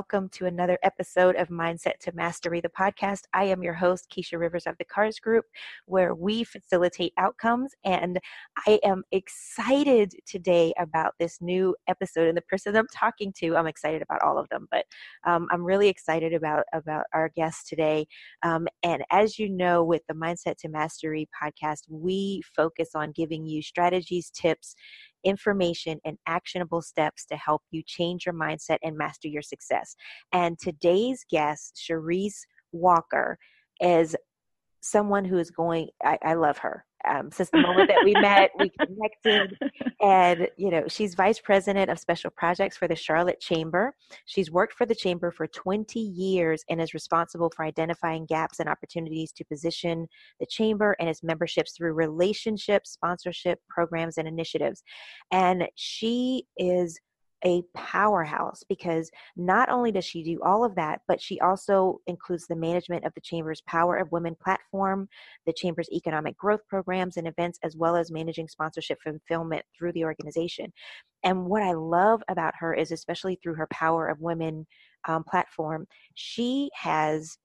Welcome to another episode of Mindset to Mastery, the podcast. I am your host, Keisha Rivers of the Cars Group, where we facilitate outcomes. And I am excited today about this new episode. And the person I'm talking to, I'm excited about all of them, but um, I'm really excited about, about our guest today. Um, and as you know, with the Mindset to Mastery podcast, we focus on giving you strategies, tips, information and actionable steps to help you change your mindset and master your success. And today's guest, Cherise Walker, is someone who is going, I, I love her um, since the moment that we met, we connected. And, you know, she's vice president of special projects for the Charlotte Chamber. She's worked for the Chamber for 20 years and is responsible for identifying gaps and opportunities to position the Chamber and its memberships through relationships, sponsorship, programs, and initiatives. And she is a powerhouse because not only does she do all of that, but she also includes the management of the Chamber's Power of Women platform, the Chamber's economic growth programs and events, as well as managing sponsorship fulfillment through the organization. And what I love about her is, especially through her Power of Women um, platform, she has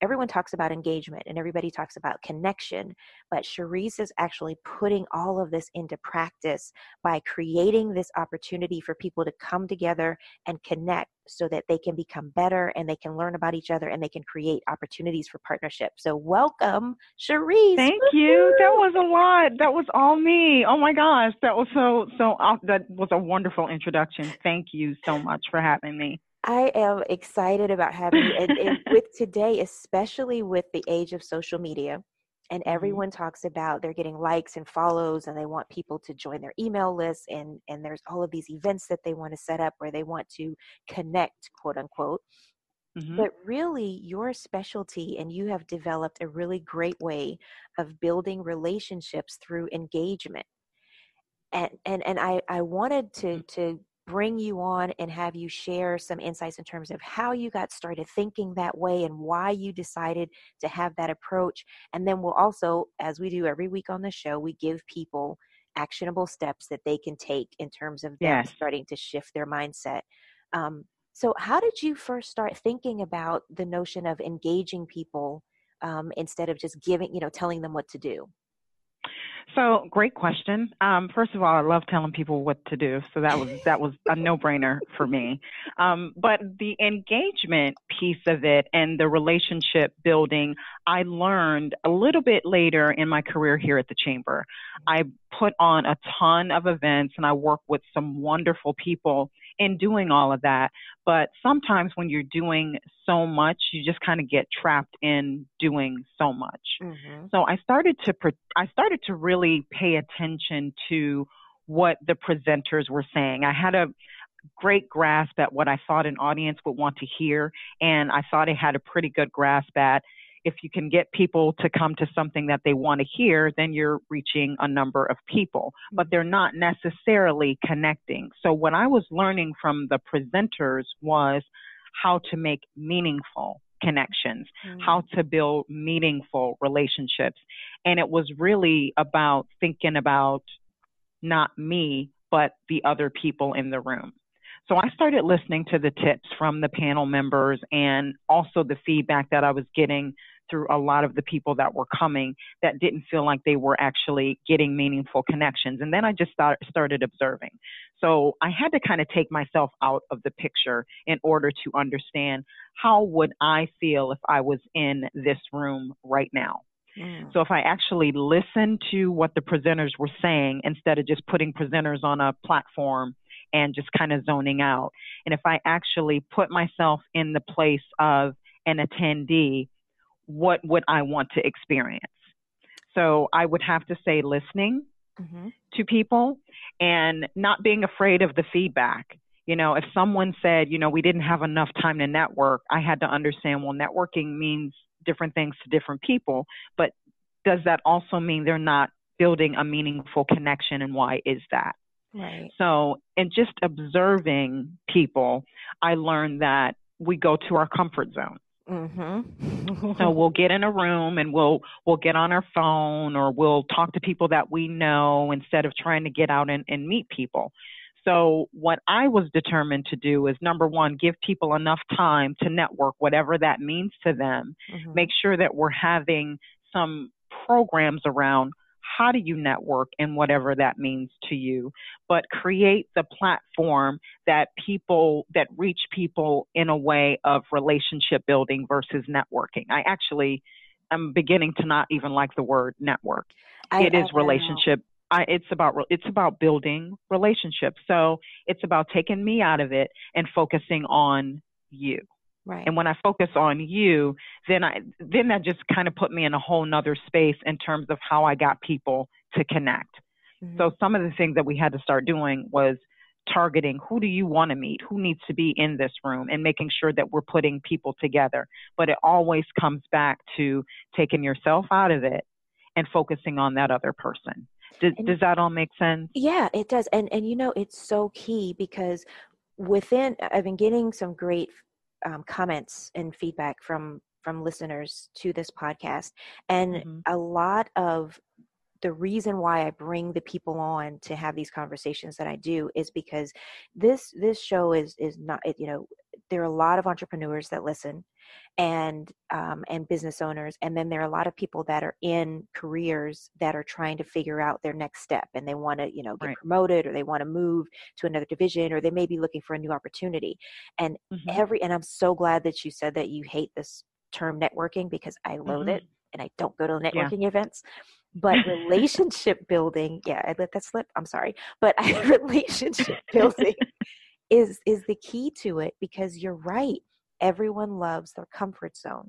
everyone talks about engagement and everybody talks about connection, but Cherise is actually putting all of this into practice by creating this opportunity for people to come together and connect so that they can become better and they can learn about each other and they can create opportunities for partnership. So welcome, Cherise. Thank Woo-hoo! you. That was a lot. That was all me. Oh my gosh. That was so, so, that was a wonderful introduction. Thank you so much for having me. I am excited about having you. And, and with today, especially with the age of social media, and mm-hmm. everyone talks about they're getting likes and follows and they want people to join their email list and and there's all of these events that they want to set up where they want to connect quote unquote mm-hmm. but really your specialty and you have developed a really great way of building relationships through engagement and and and i i wanted to mm. to bring you on and have you share some insights in terms of how you got started thinking that way and why you decided to have that approach. And then we'll also, as we do every week on the show, we give people actionable steps that they can take in terms of them yes. starting to shift their mindset. Um, so, how did you first start thinking about the notion of engaging people um, instead of just giving, you know, telling them what to do? So, great question. Um, first of all, I love telling people what to do, so that was that was a no-brainer for me. Um, but the engagement piece of it and the relationship building, I learned a little bit later in my career here at the chamber. I put on a ton of events, and I work with some wonderful people in doing all of that. But sometimes when you're doing so much, you just kind of get trapped in doing so much. Mm-hmm. So I started to I started to really pay attention to what the presenters were saying. I had a great grasp at what I thought an audience would want to hear, and I thought I had a pretty good grasp at if you can get people to come to something that they want to hear, then you're reaching a number of people, but they're not necessarily connecting. So, what I was learning from the presenters was how to make meaningful connections, mm-hmm. how to build meaningful relationships. And it was really about thinking about not me, but the other people in the room. So I started listening to the tips from the panel members and also the feedback that I was getting through a lot of the people that were coming that didn't feel like they were actually getting meaningful connections. And then I just start, started observing. So I had to kind of take myself out of the picture in order to understand how would I feel if I was in this room right now. Mm. So if I actually listened to what the presenters were saying instead of just putting presenters on a platform and just kind of zoning out, and if I actually put myself in the place of an attendee what would I want to experience? So I would have to say listening mm-hmm. to people and not being afraid of the feedback. You know, if someone said, you know, we didn't have enough time to network, I had to understand, well, networking means different things to different people, but does that also mean they're not building a meaningful connection and why is that? Right. So, in just observing people, I learned that we go to our comfort zone. Mm-hmm. so we'll get in a room and we'll we'll get on our phone or we'll talk to people that we know instead of trying to get out and, and meet people. So, what I was determined to do is number one, give people enough time to network, whatever that means to them. Mm-hmm. Make sure that we're having some programs around how do you network and whatever that means to you, but create the platform that people, that reach people in a way of relationship building versus networking. I actually am beginning to not even like the word network. I, it is I, relationship. I, it's about it's about building relationships. So it's about taking me out of it and focusing on you. Right. And when I focus on you, then I then that just kind of put me in a whole nother space in terms of how I got people to connect. Mm-hmm. So some of the things that we had to start doing was targeting who do you want to meet, who needs to be in this room, and making sure that we're putting people together. But it always comes back to taking yourself out of it and focusing on that other person. Does, does that all make sense? Yeah, it does. And and you know, it's so key because within I've been getting some great um, comments and feedback from from listeners to this podcast and mm-hmm. a lot of the reason why I bring the people on to have these conversations that I do is because this this show is is not you know there are a lot of entrepreneurs that listen and um, and business owners and then there are a lot of people that are in careers that are trying to figure out their next step and they want to you know get right. promoted or they want to move to another division or they may be looking for a new opportunity and mm-hmm. every and i'm so glad that you said that you hate this term networking because i loathe mm-hmm. it and i don't go to networking yeah. events but relationship building yeah i let that slip i'm sorry but relationship building is is the key to it because you're right everyone loves their comfort zone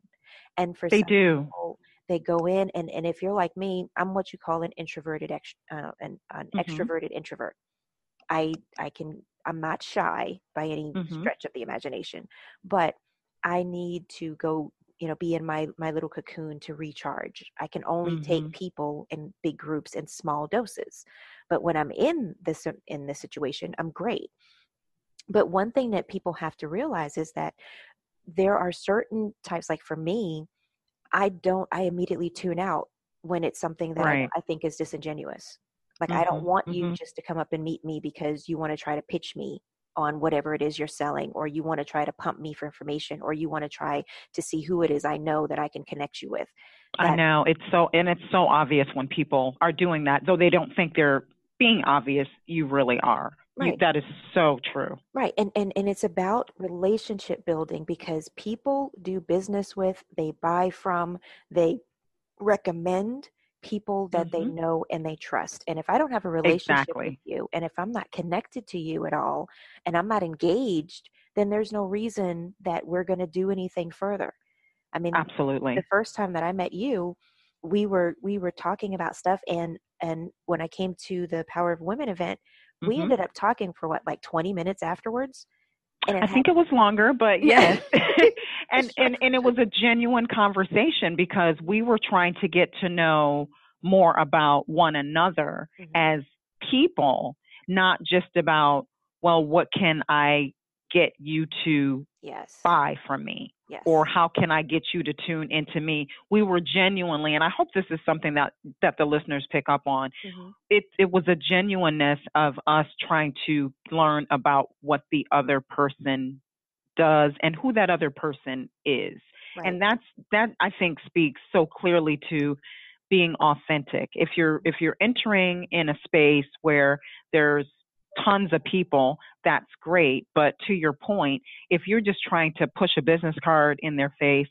and for they do people, they go in and and if you're like me i'm what you call an introverted ex, uh, an, an mm-hmm. extroverted introvert i i can i'm not shy by any mm-hmm. stretch of the imagination but i need to go you know be in my my little cocoon to recharge i can only mm-hmm. take people in big groups in small doses but when i'm in this in this situation i'm great but one thing that people have to realize is that there are certain types like for me i don't i immediately tune out when it's something that right. I, I, think is disingenuous like mm-hmm. i don't mm-hmm, want mm-hmm. you just to come up and meet me because you want to try to pitch me on whatever it is you're selling or you want to try to pump me for information or you want to try to see who it is i know that i can connect you with that, i know it's so and it's so obvious when people are doing that though they don't think they're being obvious you really are right. You, that is so true right and, and and it's about relationship building because people do business with they buy from they recommend people that mm-hmm. they know and they trust. And if I don't have a relationship exactly. with you and if I'm not connected to you at all and I'm not engaged, then there's no reason that we're going to do anything further. I mean, absolutely. The first time that I met you, we were we were talking about stuff and and when I came to the Power of Women event, mm-hmm. we ended up talking for what like 20 minutes afterwards. And I think it was longer, but yes. and, and and it was a genuine conversation because we were trying to get to know more about one another mm-hmm. as people, not just about, well, what can I get you to yes. buy from me? Yes. Or how can I get you to tune into me? We were genuinely, and I hope this is something that, that the listeners pick up on. Mm-hmm. It, it was a genuineness of us trying to learn about what the other person does and who that other person is. Right. And that's that I think speaks so clearly to being authentic. If you're if you're entering in a space where there's tons of people, that's great. But to your point, if you're just trying to push a business card in their face,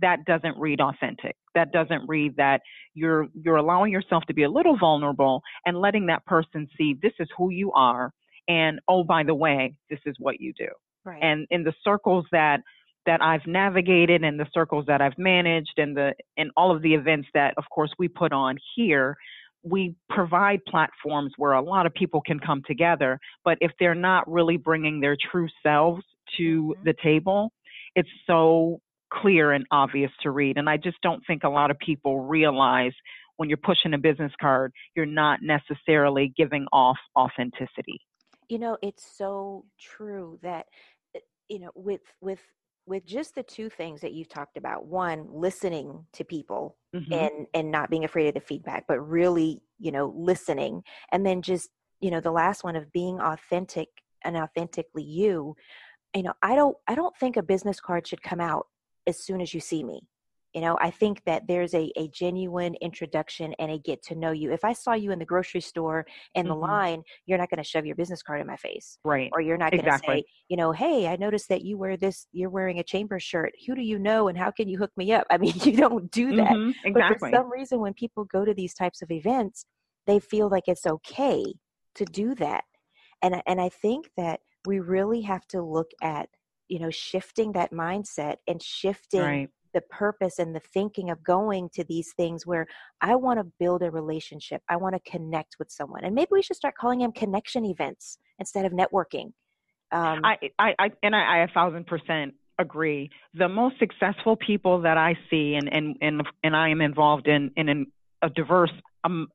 that doesn't read authentic. That doesn't read that you're you're allowing yourself to be a little vulnerable and letting that person see this is who you are and oh by the way, this is what you do. Right. And in the circles that that I've navigated and the circles that I've managed and the and all of the events that of course we put on here, we provide platforms where a lot of people can come together, but if they're not really bringing their true selves to mm-hmm. the table, it's so clear and obvious to read. And I just don't think a lot of people realize when you're pushing a business card, you're not necessarily giving off authenticity. You know, it's so true that eh, you know with with with just the two things that you've talked about one listening to people mm-hmm. and and not being afraid of the feedback but really you know listening and then just you know the last one of being authentic and authentically you you know i don't i don't think a business card should come out as soon as you see me you know i think that there's a, a genuine introduction and a get to know you if i saw you in the grocery store in mm-hmm. the line you're not going to shove your business card in my face right or you're not going to exactly. say you know hey i noticed that you wear this you're wearing a chamber shirt who do you know and how can you hook me up i mean you don't do that mm-hmm. exactly. but for some reason when people go to these types of events they feel like it's okay to do that and and i think that we really have to look at you know shifting that mindset and shifting right the purpose and the thinking of going to these things where I want to build a relationship. I want to connect with someone. And maybe we should start calling them connection events instead of networking. Um, I, I, I, and I, I a thousand percent agree. The most successful people that I see, and and and, and I am involved in in a diverse um,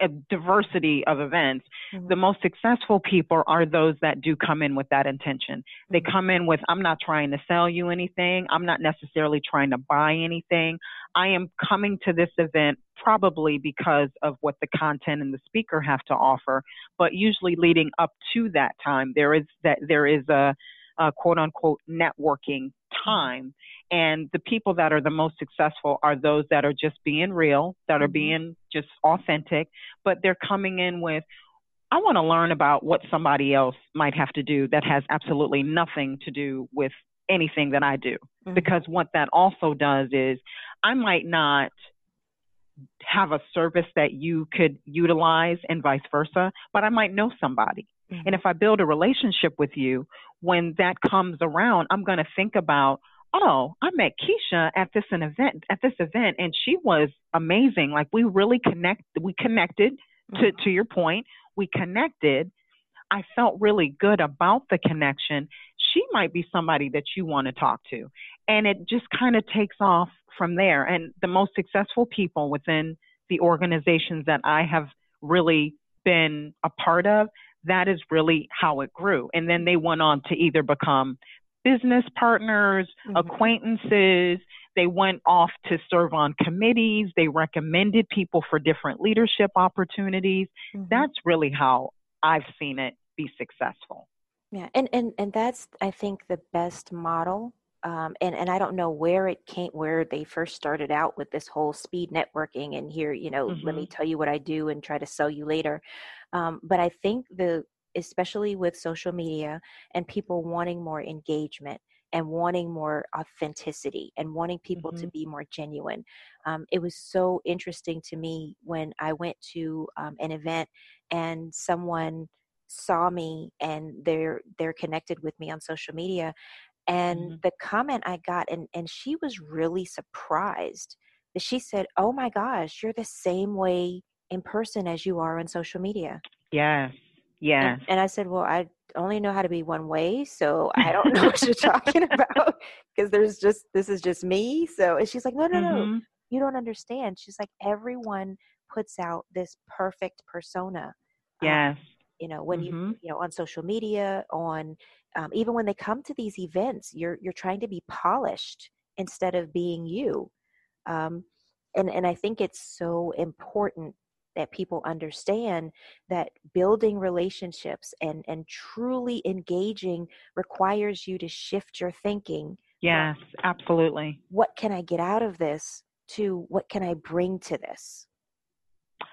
a diversity of events, mm-hmm. the most successful people are those that do come in with that intention. They mm-hmm. come in with, I'm not trying to sell you anything. I'm not necessarily trying to buy anything. I am coming to this event probably because of what the content and the speaker have to offer. But usually leading up to that time, there is that there is a, a quote unquote networking time. And the people that are the most successful are those that are just being real, that are mm-hmm. being just authentic, but they're coming in with, I want to learn about what somebody else might have to do that has absolutely nothing to do with anything that I do. Mm-hmm. Because what that also does is I might not have a service that you could utilize and vice versa, but I might know somebody. Mm-hmm. And if I build a relationship with you, when that comes around, I'm going to think about, oh, I met Keisha at this an event at this event, and she was amazing. Like we really connect, we connected. Mm-hmm. To to your point, we connected. I felt really good about the connection. She might be somebody that you want to talk to, and it just kind of takes off from there. And the most successful people within the organizations that I have really been a part of, that is really how it grew. And then they went on to either become business partners, mm-hmm. acquaintances. They went off to serve on committees. They recommended people for different leadership opportunities. Mm-hmm. That's really how I've seen it be successful. Yeah, and and and that's I think the best model. Um, and and I don't know where it came, where they first started out with this whole speed networking. And here, you know, mm-hmm. let me mm-hmm. tell you what I do and try to sell you later. Um, but I think the, especially with social media and people wanting more engagement and wanting more authenticity and wanting people mm-hmm. to be more genuine. Um, it was so interesting to me when I went to um, an event and someone saw me and they're they're connected with me on social media and mm-hmm. the comment I got and and she was really surprised that she said, "Oh my gosh, you're the same way in person as you are on social media. Yes. Yeah. And, and I said, Well, I only know how to be one way, so I don't know what you're talking about because there's just this is just me. So and she's like, No, no, mm-hmm. no. You don't understand. She's like, everyone puts out this perfect persona. Um, yes. Um, you know, when mm-hmm. you you know on social media, on um, even when they come to these events, you're you're trying to be polished instead of being you. Um, and and I think it's so important that people understand that building relationships and and truly engaging requires you to shift your thinking. Yes absolutely. what can i get out of this to what can i bring to this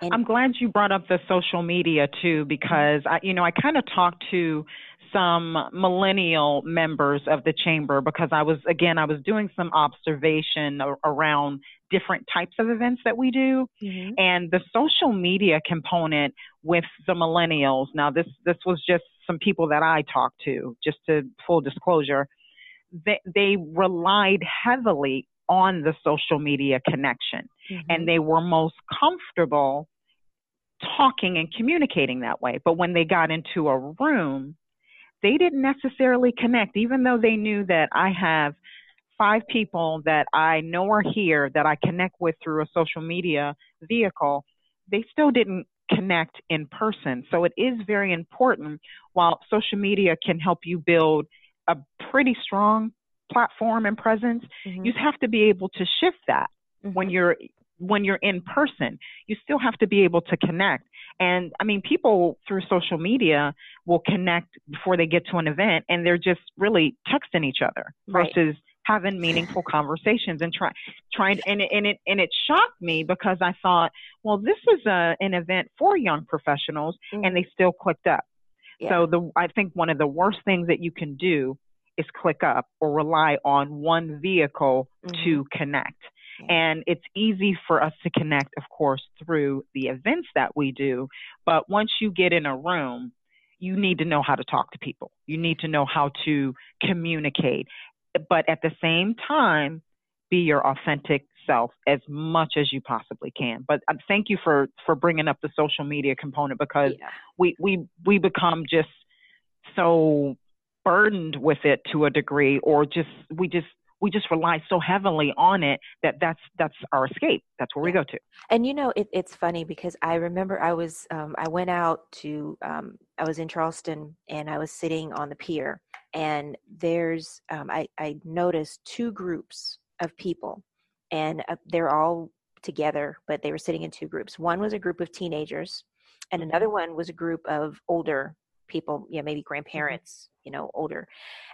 and I'm glad you brought up the social media too, because I, you know, I kind of talked to some millennial members of the chamber because I was, again, I was doing some observation around different types of events that we do mm-hmm. and the social media component with the millennials. Now, this, this was just some people that I talked to, just to full disclosure. They, they relied heavily on the social media connection mm-hmm. and they were most comfortable talking and communicating that way. But when they got into a room, they didn't necessarily connect, even though they knew that I have five people that I know are here that I connect with through a social media vehicle, they still didn't connect in person. So it is very important while social media can help you build a pretty strong platform and presence, mm-hmm. you have to be able to shift that mm-hmm. when you're when you're in person. You still have to be able to connect. And I mean, people through social media will connect before they get to an event and they're just really texting each other Right. versus having meaningful conversations and try, trying and it, and it and it shocked me because I thought, well, this is a, an event for young professionals Mm. and they still clicked up. Yeah. So the I think one of the worst things that you can do is click up or rely on one vehicle Mhm. to connect. Yeah. And it's easy for us to connect, of course, through the events that we do. But once you get in a room, you need to know how to talk to people. You need to know how to communicate. But at the same time, be your authentic self as much as you possibly can. But uh, thank you for for bringing up the social media component because yeah. we we we become just so burdened with it to a degree or just we just we just rely so heavily on it that that's that's our escape that's where we go to And you know, it, it's funny because I remember I was um, I went out to um, I was in Charleston and I was sitting on the pier and there's um, I I noticed two groups of people and uh, they're all together but they were sitting in two groups. One was a group of teenagers and Mhm. another one was a group of older people, yeah, maybe grandparents, you know, older.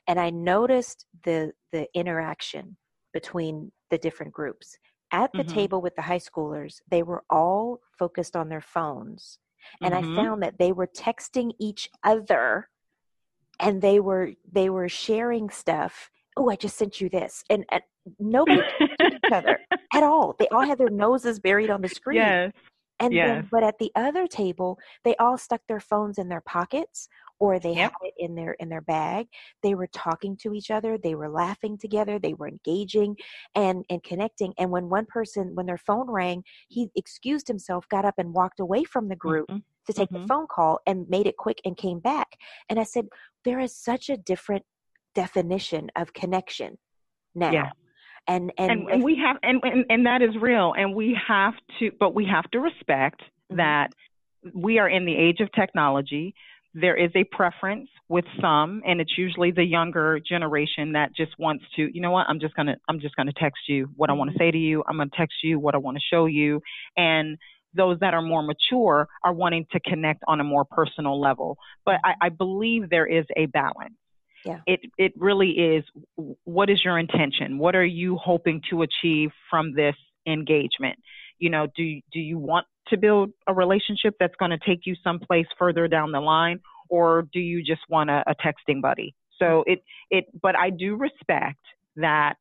And I noticed the the interaction between the different groups at the Mhm. table with the high schoolers, they were all focused on their phones. And Mhm. I found that they were texting each other and they were they were sharing stuff. Oh, I just sent you this. And, and nobody each other at all. They all had their noses buried on the screen. yes And then, but at the other table, they all stuck their phones in their pockets or they Yep. had it in their in their bag. They were talking to each other. They were laughing together. They were engaging and and connecting. And when one person, when their phone rang, he excused himself, got up and walked away from the group Mhm. to take the Mhm. phone call and made it quick and came back. And I said, there is such a different definition of connection now. Yeah. And and, and, and we have and, and and that is real. And we have to but we have to respect Mhm. that we are in the age of technology. There is a preference with some and it's usually the younger generation that just wants to you know what? I'm just going to i'm just going to text you what i want to say to you. I'm going to text you what i want to show you. And those that are more mature are wanting to connect on a more personal level. But I, I believe there is a balance Yeah. it it really is what is your intention? What are you hoping to achieve from this engagement? You know do do you want to build a relationship that's going to take you someplace further down the line or do you just want a, a texting buddy? So mm-hmm. it it but i do respect that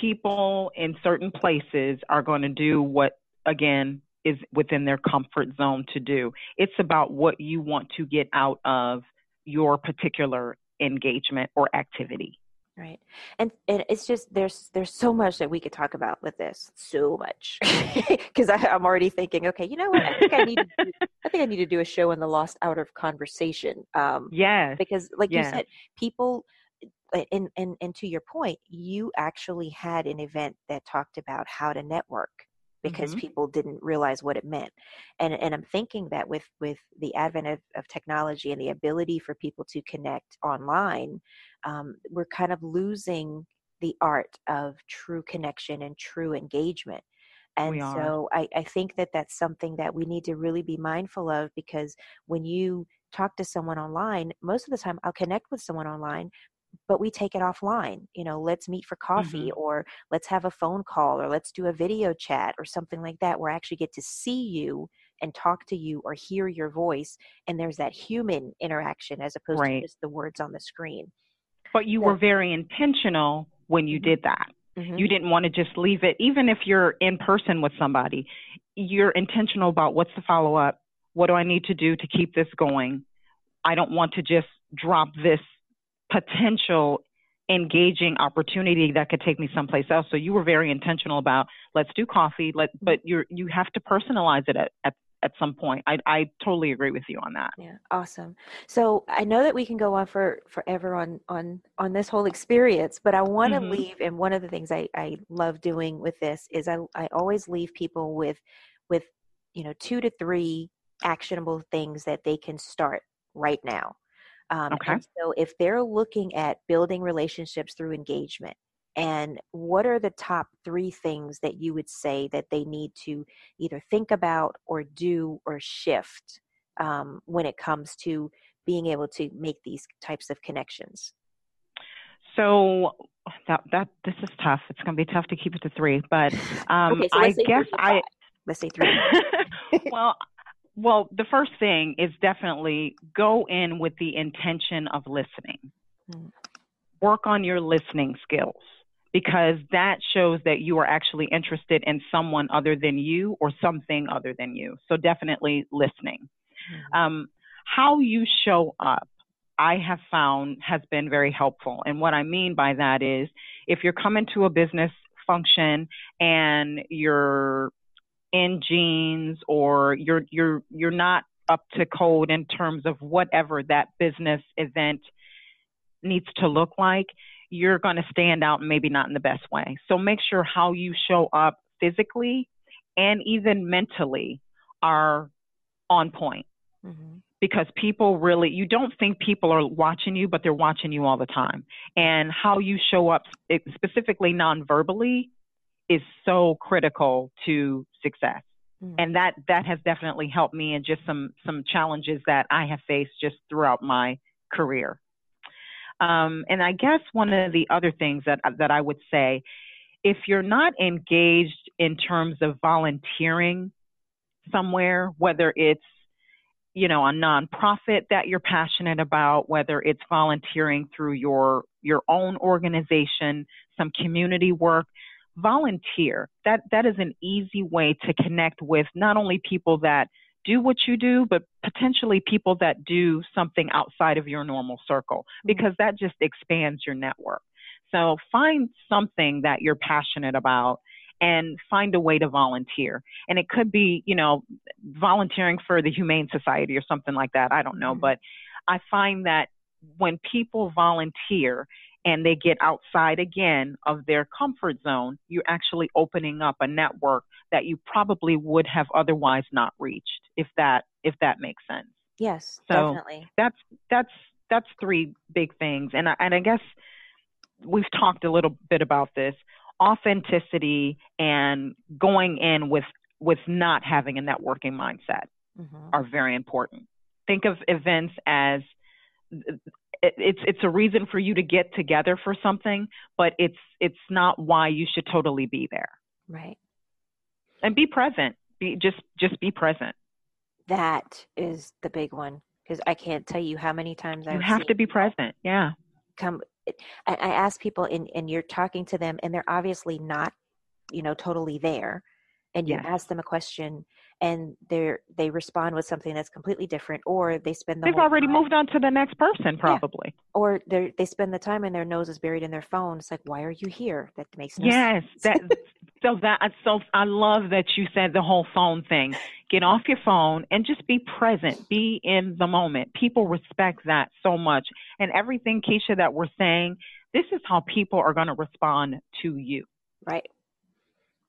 people in certain places are going to do what again is within their comfort zone to do. It's about what you want to get out of your particular engagement or activity Right. And and it's just there's there's so much that we could talk about with this. So much. Because I'm already thinking, okay, you know what? I think I need to do, I think I need to do a show on the lost out of conversation. Um yes because like Yes. you said, people uh, and, and and to your point, you actually had an event that talked about how to network because Mhm. people didn't realize what it meant. And and I'm thinking that with with the advent of, of technology and the ability for people to connect online, um, we're kind of losing the art of true connection and true engagement. And so I, I think that that's something that we need to really be mindful of because when you talk to someone online, most of the time I'll connect with someone online, but we take it offline. You know, let's meet for coffee or let's have a phone call or let's do a video chat or something like that where I actually get to see you and talk to you or hear your voice. And there's that human interaction as opposed Right. to just the words on the screen. but you Yeah. were very intentional when you Mhm. did that Mhm. you didn't want to just leave it even if you're in person with somebody you're intentional about what's the follow up what do i need to do to keep this going i don't want to just drop this potential engaging opportunity that could take me someplace else so you were very intentional about let's do coffee let but you're you have to personalize it at at, at some point i i totally agree with you on that Yeah, awesome. So I know that we can go on for forever on on on this whole experience, but I want to Mhm. leave. And one of the things I I love doing with this is I I always leave people with with you know two to three actionable things that they can start right now. Um, Okay. So if they're looking at building relationships through engagement And what are the top three things that you would say that they need to either think about or do or shift um, when it comes to being able to make these types of connections? So that that this is tough. It's going to be tough to keep it to three, but um, okay, so I guess I let's say three. well, well, the first thing is definitely go in with the intention of listening. Mm. Work on your listening skills because that shows that you are actually interested in someone other than you or something other than you. So definitely listening. Mm. Um, how you show up I have found has been very helpful. And what I mean by that is if you're coming to a business function and you're in jeans or you're you're you're not up to code in terms of whatever that business event needs to look like, you're going to stand out maybe not in the best way. So make sure how you show up physically and even mentally are on point. Mm-hmm because people really you don't think people are watching you but they're watching you all the time and how you show up specifically non-verbally is so critical to success mm. and that that has definitely helped me in just some some challenges that i have faced just throughout my career um, and i guess one of the other things that that i would say if you're not engaged in terms of volunteering somewhere whether it's you know, a nonprofit that you're passionate about, whether it's volunteering through your your own organization, some community work, volunteer. That that is an easy way to connect with not only people that do what you do, but potentially people that do something outside of your normal circle mm-hmm. because that just expands your network. So find something that you're passionate about and find a way to volunteer. And it could be, you know, volunteering for the Humane Society or something like that. I don't know. Mm-hmm. But I find that when people volunteer and they get outside again of their comfort zone, you're actually opening up a network that you probably would have otherwise not reached if that if that makes sense. Yes, so definitely. That's that's that's three big things. And I, and I guess we've talked a little bit about this authenticity and going in with with not having a networking mindset mm-hmm. are very important. Think of events as it's it's a reason for you to get together for something, but it's it's not why you should totally be there. Right. And be present. Be just just be present. That is the big one because I can't tell you how many times I have to be present. Yeah. Come I, I ask people and, and you're talking to them and they're obviously not, you know, totally there. And you yes. ask them a question and they're they respond with something that's completely different or they spend the they've already time, moved on to the next person probably. Yeah. or they they spend the time and their nose is buried in their phone. It's like why are you here? That makes no yes sense. that so that so i love that you said the whole phone thing. Get off your phone and just be present. Be in the moment. People respect that so much. And everything keisha that we're saying this is how people are going to respond to you. Right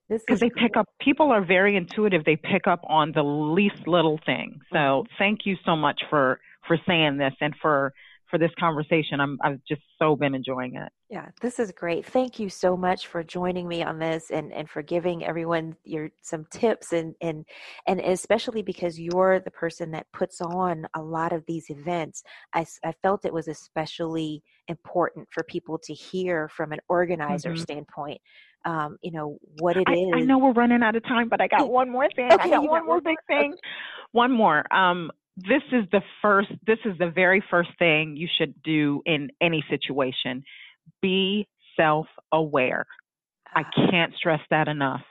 because they pick up people are very intuitive. They pick up on the least little thing. So mm-hmm. thank you so much for for saying this and for for this conversation. I'm i've just so been enjoying it. Yeah this is great. Thank you so much for joining me on this and and for giving everyone your some tips and and and especially because you're the person that puts on a lot of these events i i felt it was especially important for people to hear from an organizer mm-hmm. standpoint um, you know, what it I, is. I know we're running out of time, but I got one more thing. Okay, I got one more big thing. One more. Um, this is the first, this is the very first thing you should do in any situation. Be self aware. I ah. can't stress that enough.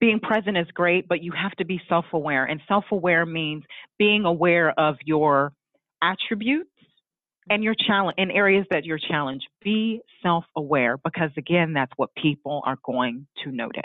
Being present is great, but you have to be self aware. And self aware means being aware of your attributes and your challenge in areas that you're challenged be self-aware because again that's what people are going to notice.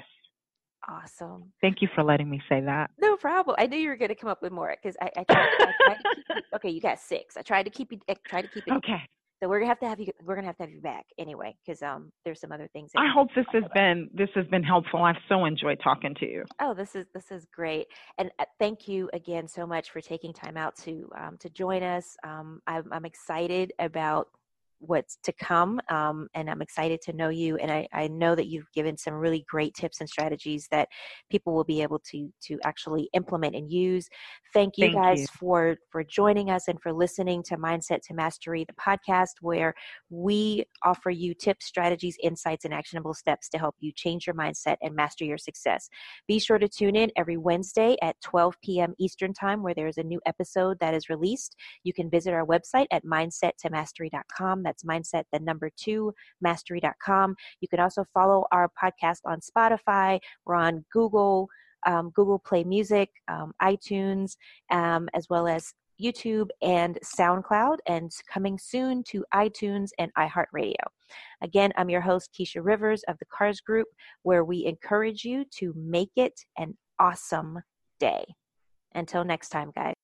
Awesome. Thank you for letting me say that. No problem. I knew you were going to come up with more because I, I, tried, I tried to keep okay you got six. I tried to keep you I tried to keep it okay so we're gonna have to have you. We're gonna have to have you back anyway, because um, there's some other things. I hope this has about. been this has been helpful. I've so enjoyed talking to you. Oh, this is this is great, and uh, thank you again so much for taking time out to um, to join us. Um, I'm, I'm excited about what's to come. Um, and I'm excited to know you. And I, I know that you've given some really great tips and strategies that people will be able to to actually implement and use. Thank you Thank guys you. for for joining us and for listening to Mindset to Mastery, the podcast where we offer you tips, strategies, insights, and actionable steps to help you change your mindset and master your success. Be sure to tune in every Wednesday at 12 p.m. Eastern Time, where there's a new episode that is released. You can visit our website at mindset2mastery.com. That's mindset, the number two, mastery.com. You can also follow our podcast on Spotify. We're on Google. Um, Google Play Music, um, iTunes, um, as well as YouTube and SoundCloud, and coming soon to iTunes and iHeartRadio. Again, I'm your host, Keisha Rivers of the Cars Group, where we encourage you to make it an awesome day. Until next time, guys.